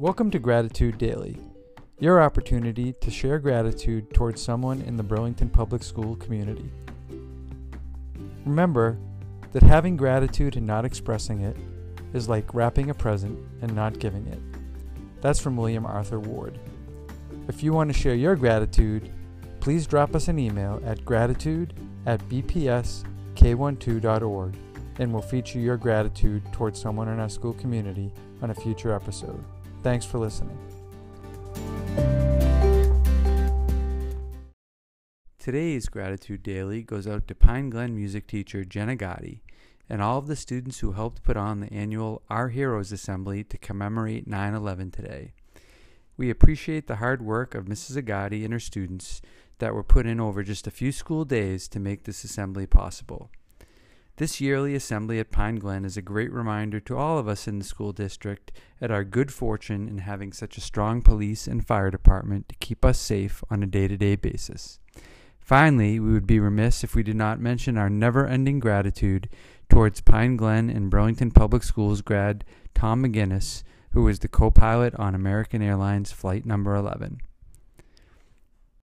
Welcome to Gratitude Daily, your opportunity to share gratitude towards someone in the Burlington Public School community. Remember that having gratitude and not expressing it is like wrapping a present and not giving it. That's from William Arthur Ward. If you want to share your gratitude, please drop us an email at gratitude at bpsk12.org and we'll feature your gratitude towards someone in our school community on a future episode. Thanks for listening. Today's Gratitude Daily goes out to Pine Glen music teacher Jenna Agati and all of the students who helped put on the annual Our Heroes Assembly to commemorate 9 11 today. We appreciate the hard work of Mrs. Agati and her students that were put in over just a few school days to make this assembly possible. This yearly assembly at Pine Glen is a great reminder to all of us in the school district at our good fortune in having such a strong police and fire department to keep us safe on a day to day basis. Finally, we would be remiss if we did not mention our never ending gratitude towards Pine Glen and Burlington Public Schools grad Tom McGuinness, who was the co pilot on American Airlines Flight Number 11.